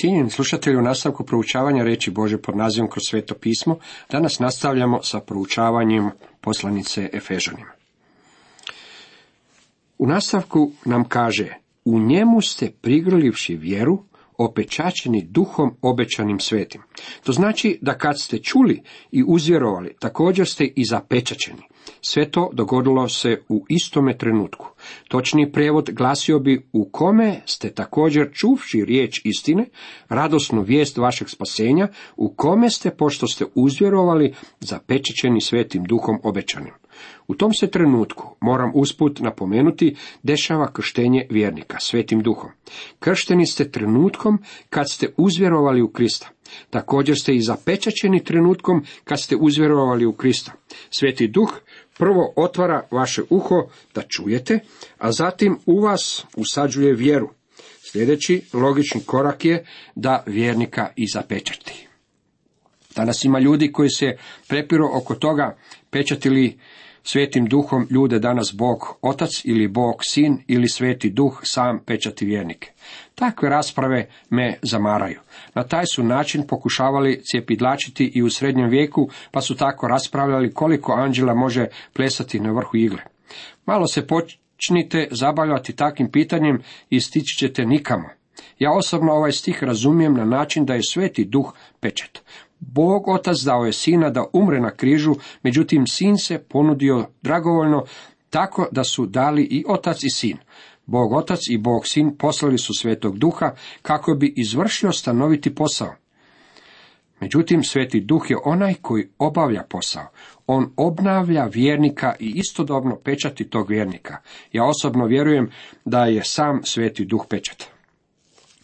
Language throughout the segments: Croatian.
Cijenjeni slušatelji u nastavku proučavanja reći Bože pod nazivom kroz sveto pismo, danas nastavljamo sa proučavanjem poslanice Efežanima. U nastavku nam kaže, u njemu ste prigrlivši vjeru, opečačeni duhom obećanim svetim. To znači da kad ste čuli i uzvjerovali, također ste i zapečačeni. Sve to dogodilo se u istome trenutku. Točni prijevod glasio bi u kome ste također čuvši riječ istine, radosnu vijest vašeg spasenja, u kome ste, pošto ste uzvjerovali, zapečećeni svetim duhom obećanim. U tom se trenutku, moram usput napomenuti, dešava krštenje vjernika svetim duhom. Kršteni ste trenutkom kad ste uzvjerovali u Krista. Također ste i zapečaćeni trenutkom kad ste uzvjerovali u Krista. Sveti duh prvo otvara vaše uho da čujete, a zatim u vas usađuje vjeru. Sljedeći logični korak je da vjernika i zapečati. Danas ima ljudi koji se prepiro oko toga pečatili svetim duhom ljude danas Bog otac ili Bog sin ili sveti duh sam pečati vjernike. Takve rasprave me zamaraju. Na taj su način pokušavali cijepidlačiti i u srednjem vijeku, pa su tako raspravljali koliko anđela može plesati na vrhu igle. Malo se počnite zabavljati takvim pitanjem i stići ćete nikamo. Ja osobno ovaj stih razumijem na način da je sveti duh pečat. Bog otac dao je sina da umre na križu, međutim sin se ponudio dragovoljno tako da su dali i otac i sin. Bog otac i Bog sin poslali su svetog duha kako bi izvršio stanoviti posao. Međutim, sveti duh je onaj koji obavlja posao. On obnavlja vjernika i istodobno pečati tog vjernika. Ja osobno vjerujem da je sam sveti duh pečat.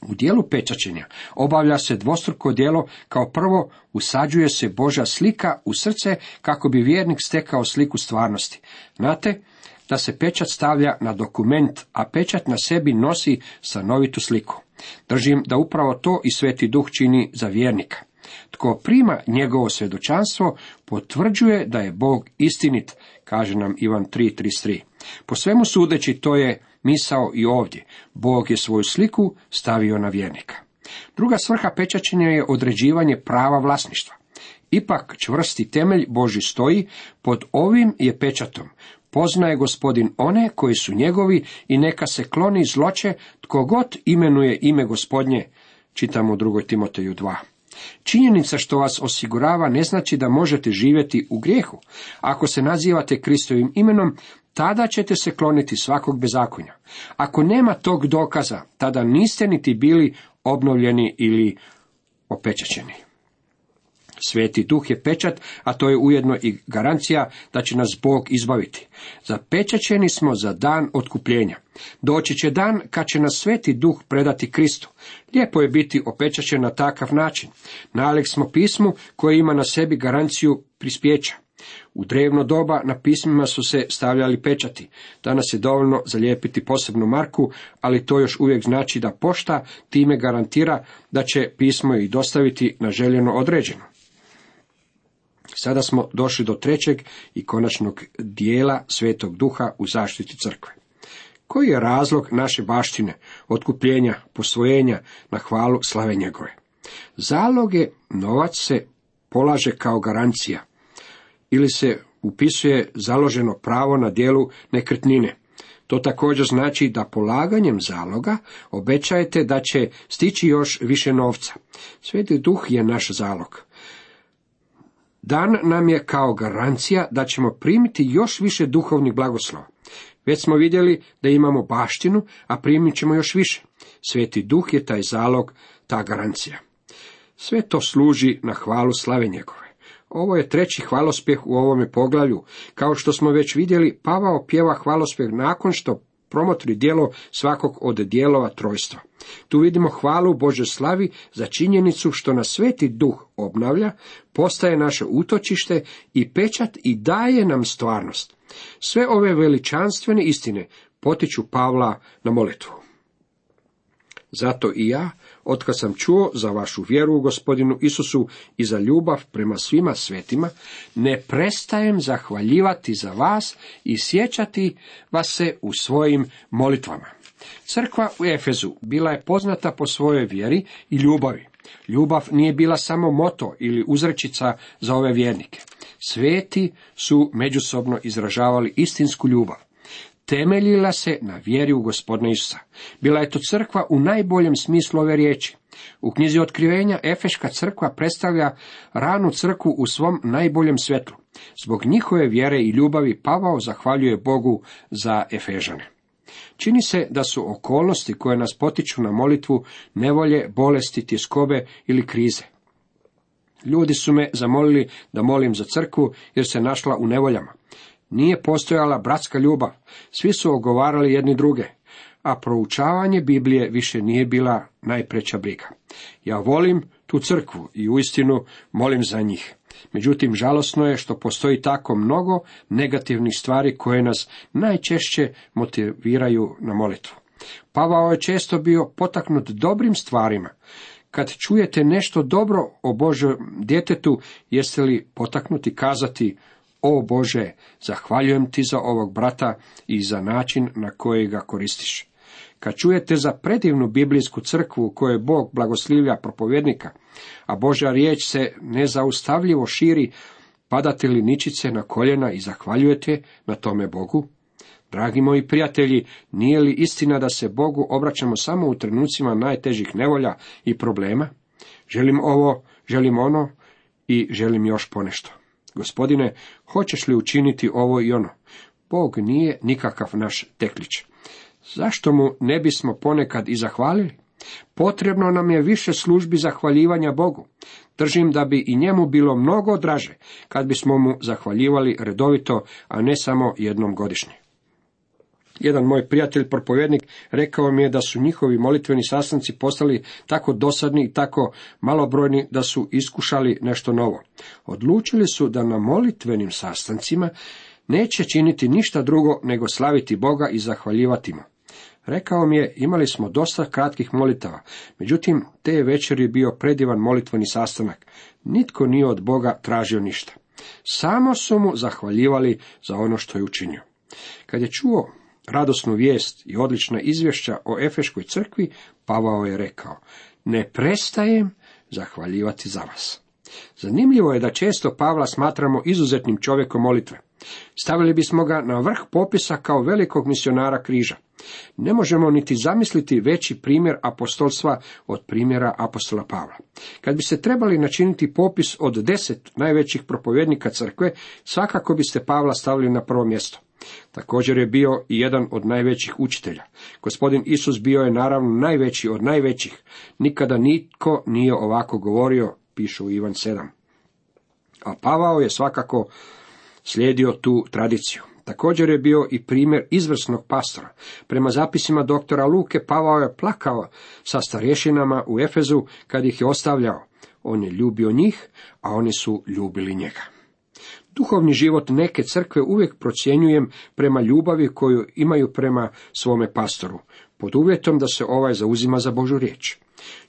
U dijelu pečačenja obavlja se dvostruko djelo, kao prvo usađuje se Božja slika u srce kako bi vjernik stekao sliku stvarnosti. Znate da se pečat stavlja na dokument, a pečat na sebi nosi stanovitu sliku. Držim da upravo to i Sveti Duh čini za vjernika. Tko prima njegovo svjedočanstvo, potvrđuje da je Bog istinit, kaže nam Ivan 3.33. Po svemu sudeći to je misao i ovdje. Bog je svoju sliku stavio na vjernika. Druga svrha pečačenja je određivanje prava vlasništva. Ipak čvrsti temelj Boži stoji, pod ovim je pečatom. Poznaje gospodin one koji su njegovi i neka se kloni zloče tko god imenuje ime gospodnje, čitamo u 2. Timoteju 2. Činjenica što vas osigurava ne znači da možete živjeti u grijehu. Ako se nazivate Kristovim imenom, tada ćete se kloniti svakog bezakonja. Ako nema tog dokaza, tada niste niti bili obnovljeni ili opečećeni. Sveti duh je pečat, a to je ujedno i garancija da će nas Bog izbaviti. Zapečaćeni smo za dan otkupljenja. Doći će dan kad će nas sveti duh predati Kristu. Lijepo je biti opečaćen na takav način. Nalik smo pismu koje ima na sebi garanciju prispjeća. U drevno doba na pismima su se stavljali pečati. Danas je dovoljno zalijepiti posebnu marku, ali to još uvijek znači da pošta time garantira da će pismo i dostaviti na željeno određeno. Sada smo došli do trećeg i konačnog dijela Svetog Duha u zaštiti crkve. Koji je razlog naše baštine, otkupljenja, posvojenja na hvalu slave njegove? Zaloge novac se polaže kao garancija ili se upisuje založeno pravo na dijelu nekretnine. To također znači da polaganjem zaloga obećajete da će stići još više novca. Sveti duh je naš zalog. Dan nam je kao garancija da ćemo primiti još više duhovnih blagoslova. Već smo vidjeli da imamo baštinu, a primit ćemo još više. Sveti duh je taj zalog, ta garancija. Sve to služi na hvalu slave njegove. Ovo je treći hvalospjeh u ovome poglavlju. Kao što smo već vidjeli, Pavao pjeva hvalospjeh nakon što promotri dijelo svakog od dijelova trojstva. Tu vidimo hvalu Bože slavi za činjenicu što nas sveti duh obnavlja, postaje naše utočište i pečat i daje nam stvarnost. Sve ove veličanstvene istine potiču Pavla na molitvu. Zato i ja, otkad sam čuo za vašu vjeru u gospodinu Isusu i za ljubav prema svima svetima, ne prestajem zahvaljivati za vas i sjećati vas se u svojim molitvama. Crkva u Efezu bila je poznata po svojoj vjeri i ljubavi. Ljubav nije bila samo moto ili uzrečica za ove vjernike. Sveti su međusobno izražavali istinsku ljubav. Temeljila se na vjeri u gospodina Isusa. Bila je to crkva u najboljem smislu ove riječi. U knjizi otkrivenja Efeška crkva predstavlja ranu crkvu u svom najboljem svjetlu. Zbog njihove vjere i ljubavi Pavao zahvaljuje Bogu za Efežane. Čini se da su okolnosti koje nas potiču na molitvu nevolje, bolesti, tjeskobe ili krize. Ljudi su me zamolili da molim za crkvu jer se našla u nevoljama. Nije postojala bratska ljubav, svi su ogovarali jedni druge, a proučavanje Biblije više nije bila najpreća briga. Ja volim tu crkvu i uistinu molim za njih. Međutim, žalosno je što postoji tako mnogo negativnih stvari koje nas najčešće motiviraju na molitvu. Pavao je često bio potaknut dobrim stvarima. Kad čujete nešto dobro o Božem djetetu, jeste li potaknuti kazati o Bože, zahvaljujem ti za ovog brata i za način na koji ga koristiš. Kad čujete za predivnu biblijsku crkvu u kojoj Bog blagoslivlja propovjednika, a Božja riječ se nezaustavljivo širi, padate li ničice na koljena i zahvaljujete na tome Bogu? Dragi moji prijatelji, nije li istina da se Bogu obraćamo samo u trenucima najtežih nevolja i problema? Želim ovo, želim ono i želim još ponešto. Gospodine, hoćeš li učiniti ovo i ono? Bog nije nikakav naš teklić. Zašto mu ne bismo ponekad i zahvalili? Potrebno nam je više službi zahvaljivanja Bogu. Držim da bi i njemu bilo mnogo draže kad bismo mu zahvaljivali redovito, a ne samo jednom godišnje. Jedan moj prijatelj, propovjednik, rekao mi je da su njihovi molitveni sastanci postali tako dosadni i tako malobrojni da su iskušali nešto novo. Odlučili su da na molitvenim sastancima neće činiti ništa drugo nego slaviti Boga i zahvaljivati mu. Rekao mi je, imali smo dosta kratkih molitava, međutim, te je večeri bio predivan molitveni sastanak. Nitko nije od Boga tražio ništa. Samo su mu zahvaljivali za ono što je učinio. Kad je čuo radosnu vijest i odlična izvješća o Efeškoj crkvi, Pavao je rekao, ne prestajem zahvaljivati za vas. Zanimljivo je da često Pavla smatramo izuzetnim čovjekom molitve. Stavili bismo ga na vrh popisa kao velikog misionara križa. Ne možemo niti zamisliti veći primjer apostolstva od primjera apostola Pavla. Kad biste trebali načiniti popis od deset najvećih propovjednika crkve, svakako biste Pavla stavili na prvo mjesto. Također je bio i jedan od najvećih učitelja. Gospodin Isus bio je naravno najveći od najvećih. Nikada nitko nije ovako govorio, piše u Ivan 7. A Pavao je svakako slijedio tu tradiciju. Također je bio i primjer izvrsnog pastora. Prema zapisima doktora Luke, Pavao je plakao sa starješinama u Efezu kad ih je ostavljao. On je ljubio njih, a oni su ljubili njega. Duhovni život neke crkve uvijek procjenjujem prema ljubavi koju imaju prema svome pastoru, pod uvjetom da se ovaj zauzima za Božu riječ.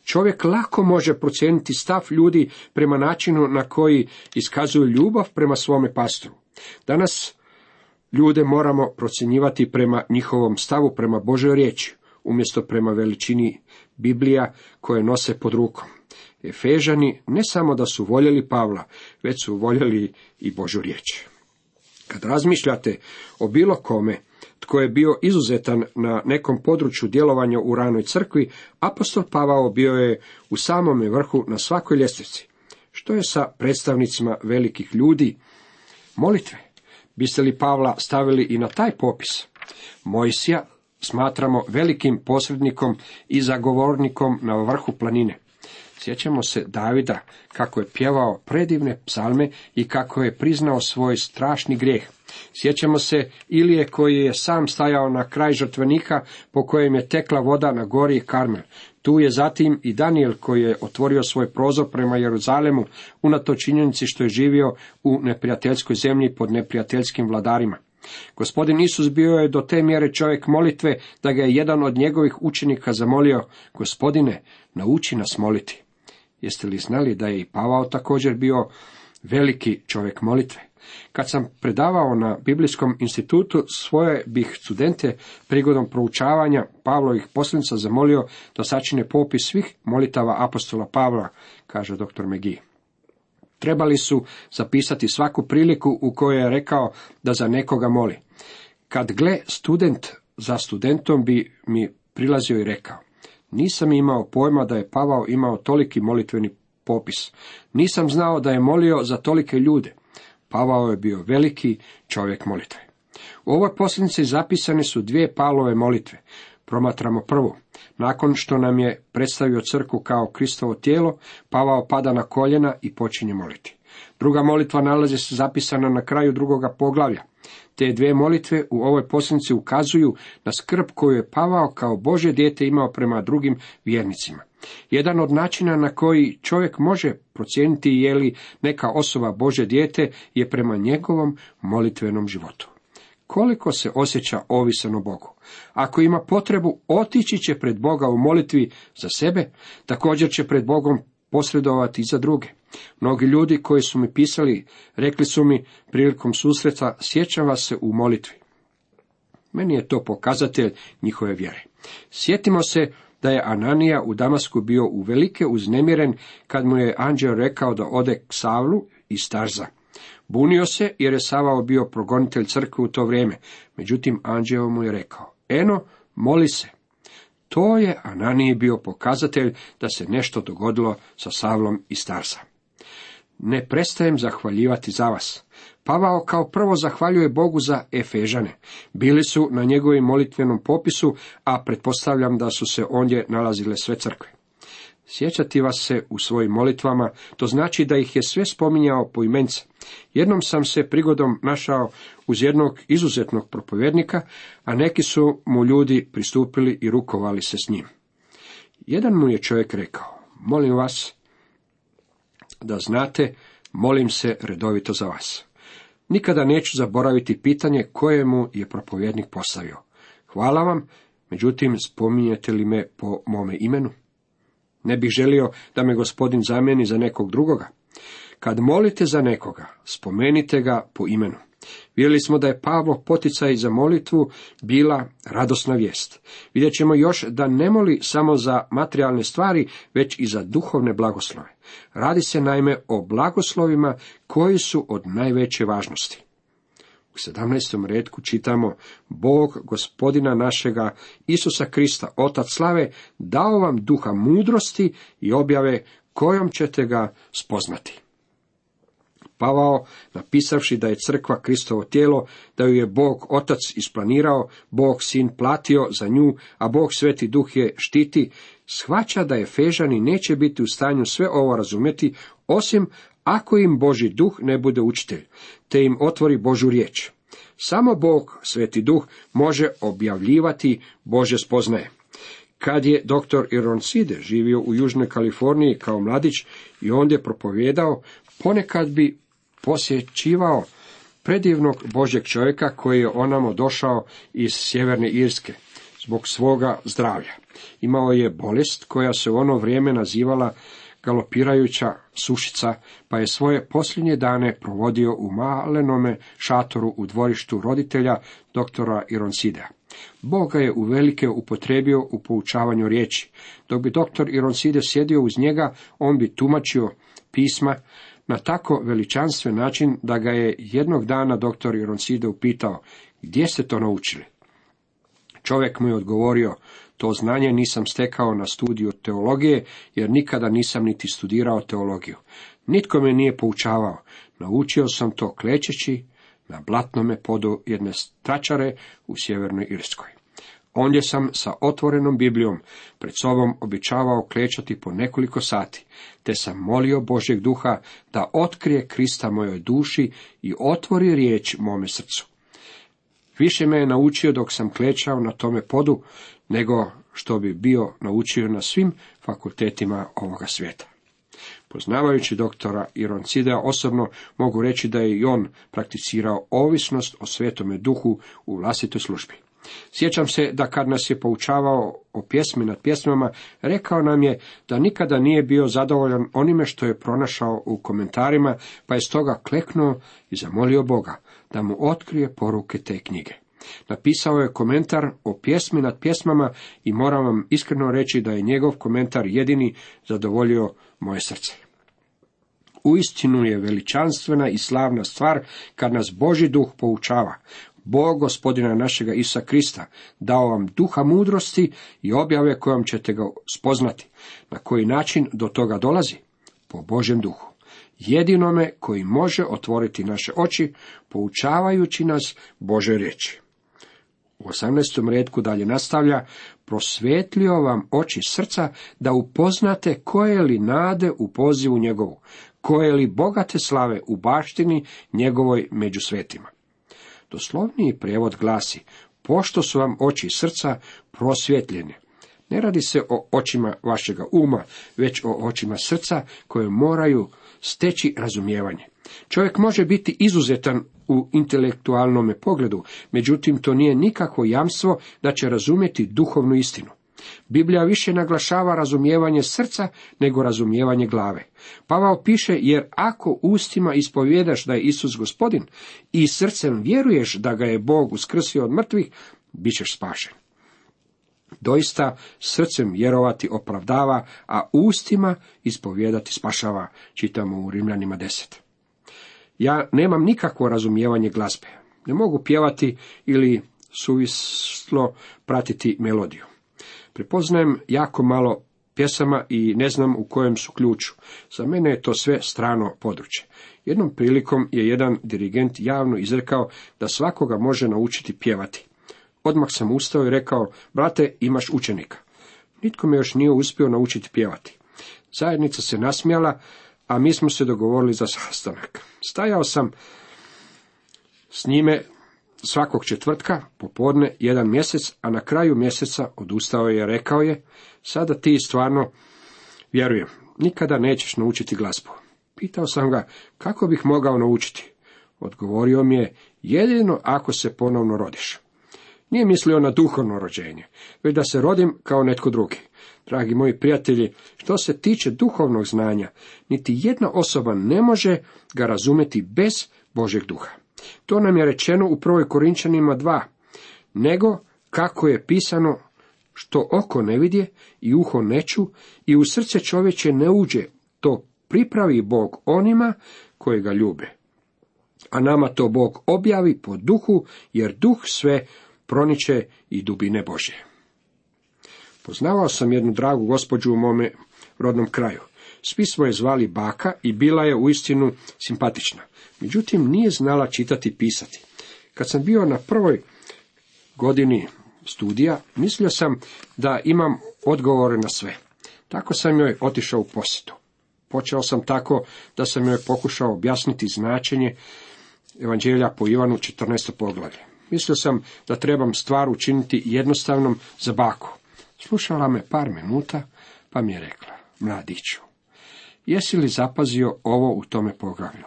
Čovjek lako može procijeniti stav ljudi prema načinu na koji iskazuju ljubav prema svome pastoru. Danas ljude moramo procjenjivati prema njihovom stavu prema Božoj riječi, umjesto prema veličini Biblija koje nose pod rukom. Efežani ne samo da su voljeli Pavla, već su voljeli i Božu riječ. Kad razmišljate o bilo kome tko je bio izuzetan na nekom području djelovanja u ranoj crkvi, apostol Pavao bio je u samome vrhu na svakoj ljestvici. Što je sa predstavnicima velikih ljudi? Molitve. Biste li Pavla stavili i na taj popis? Mojsija smatramo velikim posrednikom i zagovornikom na vrhu planine. Sjećamo se Davida kako je pjevao predivne psalme i kako je priznao svoj strašni grijeh. Sjećamo se Ilije koji je sam stajao na kraj žrtvenika po kojem je tekla voda na gori Karmel. Tu je zatim i Daniel koji je otvorio svoj prozor prema Jeruzalemu, unato činjenici što je živio u neprijateljskoj zemlji pod neprijateljskim vladarima. Gospodin Isus bio je do te mjere čovjek molitve da ga je jedan od njegovih učenika zamolio, gospodine, nauči nas moliti. Jeste li znali da je i Pavao također bio veliki čovjek molitve. Kad sam predavao na Biblijskom institutu, svoje bih studente prigodom proučavanja Pavlovih posljednica zamolio da sačine popis svih molitava apostola Pavla, kaže dr. Megi. Trebali su zapisati svaku priliku u kojoj je rekao da za nekoga moli. Kad gle student za studentom bi mi prilazio i rekao, nisam imao pojma da je Pavao imao toliki molitveni popis. Nisam znao da je molio za tolike ljude. Pavao je bio veliki čovjek molitve. U ovoj posljednici zapisane su dvije Pavlove molitve. Promatramo prvu. Nakon što nam je predstavio crku kao Kristovo tijelo, Pavao pada na koljena i počinje moliti. Druga molitva nalazi se zapisana na kraju drugoga poglavlja. Te dvije molitve u ovoj posljednici ukazuju na skrb koju je Pavao kao Bože dijete imao prema drugim vjernicima. Jedan od načina na koji čovjek može procijeniti je li neka osoba Bože dijete je prema njegovom molitvenom životu. Koliko se osjeća ovisan o Bogu. Ako ima potrebu, otići će pred Boga u molitvi za sebe, također će pred Bogom posredovati za druge. Mnogi ljudi koji su mi pisali, rekli su mi prilikom susreta, sjećam vas se u molitvi. Meni je to pokazatelj njihove vjere. Sjetimo se da je Ananija u Damasku bio uvelike uznemiren kad mu je anđeo rekao da ode k Savlu i Starza. Bunio se jer je Savao bio progonitelj crkve u to vrijeme, međutim anđeo mu je rekao, eno, moli se. To je Ananiji bio pokazatelj da se nešto dogodilo sa Savlom i Starza. Ne prestajem zahvaljivati za vas. Pavao kao prvo zahvaljuje Bogu za Efežane. Bili su na njegovim molitvenom popisu, a pretpostavljam da su se ondje nalazile sve crkve. Sjećati vas se u svojim molitvama, to znači da ih je sve spominjao po imence. Jednom sam se prigodom našao uz jednog izuzetnog propovjednika, a neki su mu ljudi pristupili i rukovali se s njim. Jedan mu je čovjek rekao, molim vas da znate, molim se redovito za vas. Nikada neću zaboraviti pitanje koje mu je propovjednik postavio. Hvala vam, međutim, spominjete li me po mome imenu? Ne bih želio da me gospodin zamijeni za nekog drugoga. Kad molite za nekoga, spomenite ga po imenu. Vidjeli smo da je Pavlo poticaj za molitvu bila radosna vijest. Vidjet ćemo još da ne moli samo za materijalne stvari, već i za duhovne blagoslove. Radi se naime o blagoslovima koji su od najveće važnosti. U 17. redku čitamo Bog gospodina našega Isusa Krista, Otac slave, dao vam duha mudrosti i objave kojom ćete ga spoznati. Pavao, napisavši da je crkva Kristovo tijelo, da ju je Bog Otac isplanirao, Bog Sin platio za nju, a Bog Sveti Duh je štiti, shvaća da je Fežani neće biti u stanju sve ovo razumjeti, osim ako im Boži Duh ne bude učitelj, te im otvori Božu riječ. Samo Bog, Sveti Duh, može objavljivati Bože spoznaje. Kad je dr. Ironcide živio u Južnoj Kaliforniji kao mladić i ondje propovjedao, ponekad bi posjećivao predivnog Božjeg čovjeka koji je onamo došao iz Sjeverne Irske zbog svoga zdravlja. Imao je bolest koja se u ono vrijeme nazivala galopirajuća sušica, pa je svoje posljednje dane provodio u malenome šatoru u dvorištu roditelja doktora Ironsidea. Bog ga je uvelike upotrebio u poučavanju riječi. Dok bi doktor Ironside sjedio uz njega, on bi tumačio pisma na tako veličanstven način da ga je jednog dana doktor Ironside upitao, gdje ste to naučili? Čovjek mu je odgovorio, to znanje nisam stekao na studiju teologije, jer nikada nisam niti studirao teologiju. Nitko me nije poučavao, naučio sam to klečeći na blatnome podu jedne stračare u sjevernoj Irskoj. Ondje sam sa otvorenom Biblijom pred sobom običavao klečati po nekoliko sati, te sam molio Božeg duha da otkrije Krista mojoj duši i otvori riječ mome srcu. Više me je naučio dok sam klečao na tome podu, nego što bi bio naučio na svim fakultetima ovoga svijeta. Poznavajući doktora Ironcidea osobno mogu reći da je i on prakticirao ovisnost o svetome duhu u vlastitoj službi. Sjećam se da kad nas je poučavao o pjesmi nad pjesmama, rekao nam je da nikada nije bio zadovoljan onime što je pronašao u komentarima, pa je stoga kleknuo i zamolio Boga da mu otkrije poruke te knjige. Napisao je komentar o pjesmi nad pjesmama i moram vam iskreno reći da je njegov komentar jedini zadovoljio moje srce. Uistinu je veličanstvena i slavna stvar kad nas Boži duh poučava. Bog gospodina našega Isa Krista dao vam duha mudrosti i objave kojom ćete ga spoznati. Na koji način do toga dolazi? Po Božem duhu. Jedinome koji može otvoriti naše oči, poučavajući nas Bože riječi. U 18. redku dalje nastavlja, prosvetlio vam oči srca da upoznate koje li nade u pozivu njegovu, koje li bogate slave u baštini njegovoj među svetima. Doslovniji prijevod glasi, pošto su vam oči srca prosvjetljene. Ne radi se o očima vašega uma, već o očima srca koje moraju steći razumijevanje. Čovjek može biti izuzetan u intelektualnom pogledu, međutim to nije nikakvo jamstvo da će razumjeti duhovnu istinu. Biblija više naglašava razumijevanje srca nego razumijevanje glave. Pavao piše, jer ako ustima ispovjedaš da je Isus gospodin i srcem vjeruješ da ga je Bog uskrsio od mrtvih, bit ćeš spašen. Doista srcem vjerovati opravdava, a ustima ispovjedati spašava, čitamo u Rimljanima 10. Ja nemam nikakvo razumijevanje glazbe. Ne mogu pjevati ili suvislo pratiti melodiju. Prepoznajem jako malo pjesama i ne znam u kojem su ključu. Za mene je to sve strano područje. Jednom prilikom je jedan dirigent javno izrekao da svakoga može naučiti pjevati. Odmah sam ustao i rekao, brate, imaš učenika. Nitko me još nije uspio naučiti pjevati. Zajednica se nasmijala, a mi smo se dogovorili za sastanak. Stajao sam s njime svakog četvrtka, popodne, jedan mjesec, a na kraju mjeseca odustao je, rekao je, sada ti stvarno vjerujem, nikada nećeš naučiti glazbu. Pitao sam ga, kako bih mogao naučiti? Odgovorio mi je, jedino ako se ponovno rodiš. Nije mislio na duhovno rođenje, već da se rodim kao netko drugi. Dragi moji prijatelji, što se tiče duhovnog znanja, niti jedna osoba ne može ga razumjeti bez Božeg duha. To nam je rečeno u prvoj Korinčanima 2, nego kako je pisano što oko ne vidje i uho ne ču i u srce čovječe ne uđe, to pripravi Bog onima koji ga ljube. A nama to Bog objavi po duhu, jer duh sve proniče i dubine Bože. Poznavao sam jednu dragu gospođu u mome rodnom kraju. Svi smo je zvali baka i bila je uistinu simpatična. Međutim, nije znala čitati i pisati. Kad sam bio na prvoj godini studija, mislio sam da imam odgovore na sve. Tako sam joj otišao u posjetu. Počeo sam tako da sam joj pokušao objasniti značenje Evanđelja po Ivanu 14. poglavlje. Mislio sam da trebam stvar učiniti jednostavnom za baku. Slušala me par minuta, pa mi je rekla, mladiću, jesi li zapazio ovo u tome poglavlju?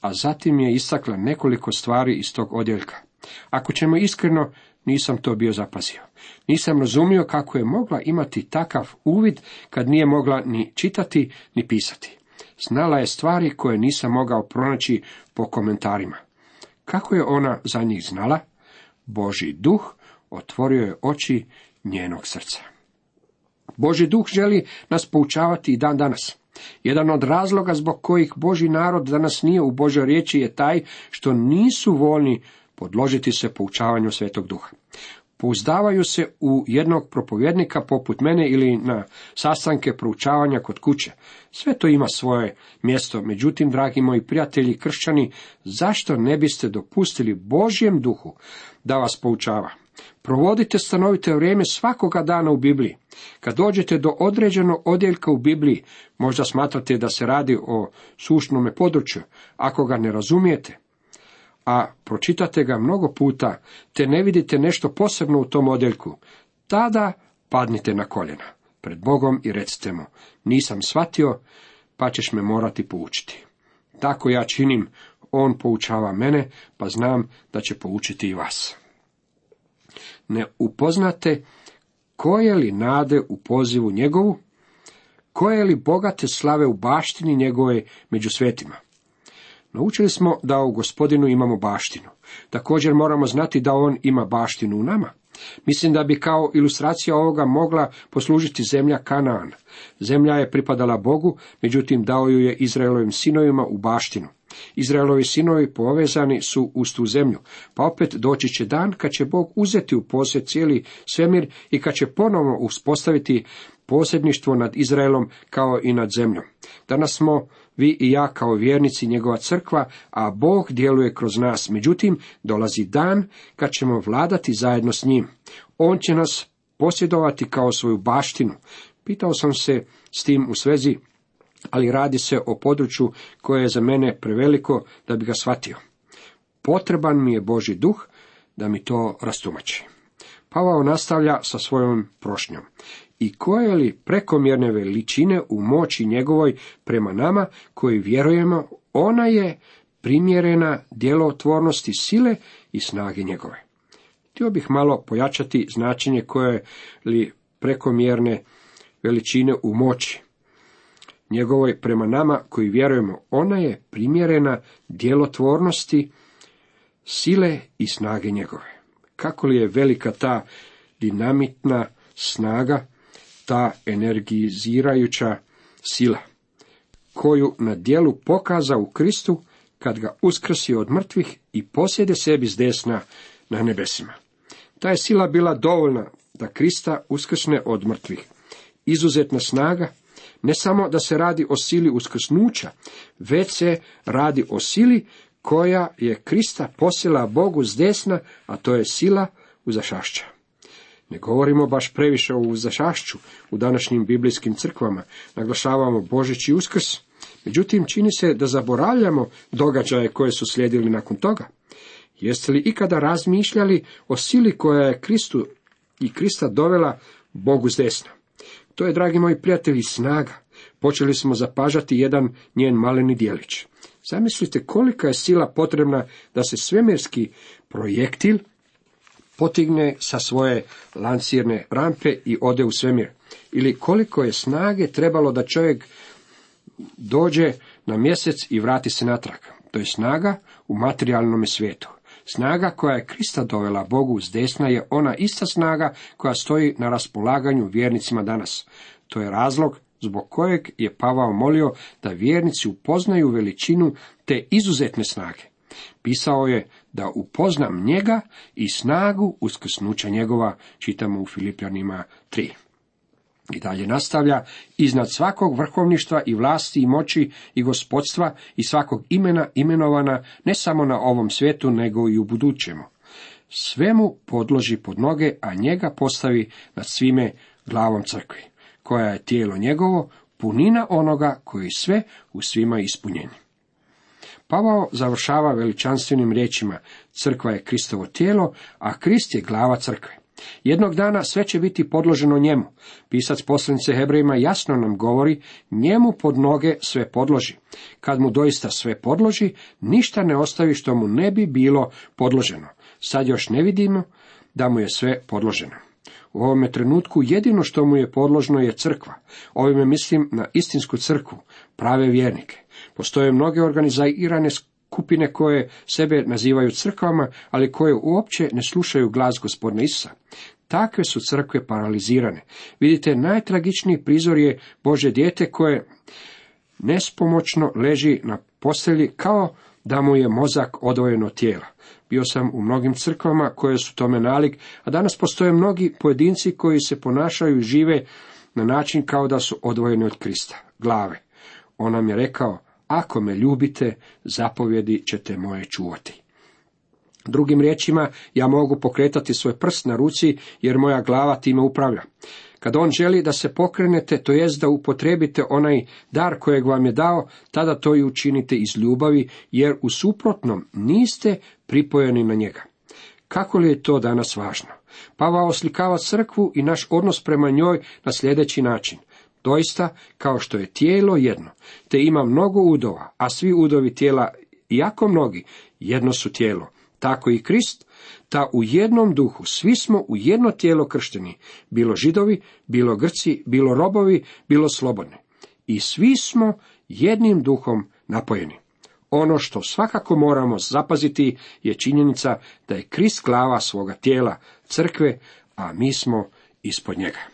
A zatim je istakla nekoliko stvari iz tog odjeljka. Ako ćemo iskreno, nisam to bio zapazio. Nisam razumio kako je mogla imati takav uvid kad nije mogla ni čitati ni pisati. Znala je stvari koje nisam mogao pronaći po komentarima. Kako je ona za njih znala? Boži duh otvorio je oči njenog srca. Boži duh želi nas poučavati i dan danas. Jedan od razloga zbog kojih Boži narod danas nije u Božoj riječi je taj što nisu voljni podložiti se poučavanju Svetog Duha. Pouzdavaju se u jednog propovjednika poput mene ili na sastanke proučavanja kod kuće. Sve to ima svoje mjesto, međutim, dragi moji prijatelji kršćani, zašto ne biste dopustili Božjem duhu da vas poučava? Provodite stanovite vrijeme svakoga dana u Bibliji. Kad dođete do određenog odjeljka u Bibliji, možda smatrate da se radi o sušnome području. Ako ga ne razumijete, a pročitate ga mnogo puta, te ne vidite nešto posebno u tom odjeljku, tada padnite na koljena pred Bogom i recite mu, nisam shvatio, pa ćeš me morati poučiti. Tako ja činim, on poučava mene, pa znam da će poučiti i vas. ne upoznate koje li nade u pozivu njegovu, koje li bogate slave u baštini njegove među svetima. Naučili smo da u gospodinu imamo baštinu. Također moramo znati da on ima baštinu u nama. Mislim da bi kao ilustracija ovoga mogla poslužiti zemlja Kanaan. Zemlja je pripadala Bogu, međutim dao ju je Izraelovim sinovima u baštinu. Izraelovi sinovi povezani su uz tu zemlju, pa opet doći će dan kad će Bog uzeti u posjed cijeli svemir i kad će ponovno uspostaviti posjedništvo nad Izraelom kao i nad zemljom. Danas smo vi i ja kao vjernici njegova crkva, a Bog djeluje kroz nas. Međutim, dolazi dan kad ćemo vladati zajedno s njim. On će nas posjedovati kao svoju baštinu. Pitao sam se s tim u svezi, ali radi se o području koje je za mene preveliko da bi ga shvatio. Potreban mi je Boži duh da mi to rastumači. Pavao nastavlja sa svojom prošnjom i koje li prekomjerne veličine u moći njegovoj prema nama koji vjerujemo, ona je primjerena djelotvornosti sile i snage njegove. Htio bih malo pojačati značenje koje li prekomjerne veličine u moći njegovoj prema nama koji vjerujemo, ona je primjerena djelotvornosti sile i snage njegove. Kako li je velika ta dinamitna snaga ta energizirajuća sila, koju na dijelu pokaza u Kristu kad ga uskrsi od mrtvih i posjede sebi s desna na nebesima. Ta je sila bila dovoljna da Krista uskrsne od mrtvih. Izuzetna snaga, ne samo da se radi o sili uskrsnuća, već se radi o sili koja je Krista posila Bogu s desna, a to je sila uzašašća. Ne govorimo baš previše o uzašašću u današnjim biblijskim crkvama, naglašavamo Božić i Uskrs, međutim čini se da zaboravljamo događaje koje su slijedili nakon toga. Jeste li ikada razmišljali o sili koja je Kristu i Krista dovela Bogu s desna? To je, dragi moji prijatelji, snaga. Počeli smo zapažati jedan njen maleni dijelić. Zamislite kolika je sila potrebna da se svemirski projektil potigne sa svoje lancirne rampe i ode u svemir. Ili koliko je snage trebalo da čovjek dođe na mjesec i vrati se natrag. To je snaga u materijalnom svijetu. Snaga koja je Krista dovela Bogu s desna je ona ista snaga koja stoji na raspolaganju vjernicima danas. To je razlog zbog kojeg je Pavao molio da vjernici upoznaju veličinu te izuzetne snage. Pisao je da upoznam njega i snagu uskrsnuća njegova, čitamo u Filipljanima 3. I dalje nastavlja, iznad svakog vrhovništva i vlasti i moći i gospodstva i svakog imena imenovana ne samo na ovom svijetu, nego i u budućemu. Sve mu podloži pod noge, a njega postavi nad svime glavom crkvi, koja je tijelo njegovo, punina onoga koji sve u svima ispunjeni. Pavao završava veličanstvenim riječima, crkva je Kristovo tijelo, a Krist je glava crkve. Jednog dana sve će biti podloženo njemu. Pisac poslanice Hebrejima jasno nam govori, njemu pod noge sve podloži. Kad mu doista sve podloži, ništa ne ostavi što mu ne bi bilo podloženo. Sad još ne vidimo da mu je sve podloženo. U ovome trenutku jedino što mu je podložno je crkva. Ovime mislim na istinsku crkvu, prave vjernike. Postoje mnoge organizirane skupine koje sebe nazivaju crkvama, ali koje uopće ne slušaju glas gospodina Isusa. Takve su crkve paralizirane. Vidite, najtragičniji prizor je Bože dijete koje nespomoćno leži na postelji kao da mu je mozak odvojen od tijela. Bio sam u mnogim crkvama koje su tome nalik, a danas postoje mnogi pojedinci koji se ponašaju i žive na način kao da su odvojeni od Krista, glave. On nam je rekao, ako me ljubite, zapovjedi ćete moje čuvati. Drugim riječima, ja mogu pokretati svoj prst na ruci, jer moja glava time upravlja. Kad on želi da se pokrenete, to jest da upotrebite onaj dar kojeg vam je dao, tada to i učinite iz ljubavi, jer u suprotnom niste pripojeni na njega. Kako li je to danas važno? Pavao oslikava crkvu i naš odnos prema njoj na sljedeći način. Doista, kao što je tijelo jedno, te ima mnogo udova, a svi udovi tijela, jako mnogi, jedno su tijelo. Tako i Krist, ta u jednom duhu svi smo u jedno tijelo kršteni, bilo židovi, bilo grci, bilo robovi, bilo slobodni. I svi smo jednim duhom napojeni. Ono što svakako moramo zapaziti je činjenica da je Krist glava svoga tijela, crkve, a mi smo ispod njega.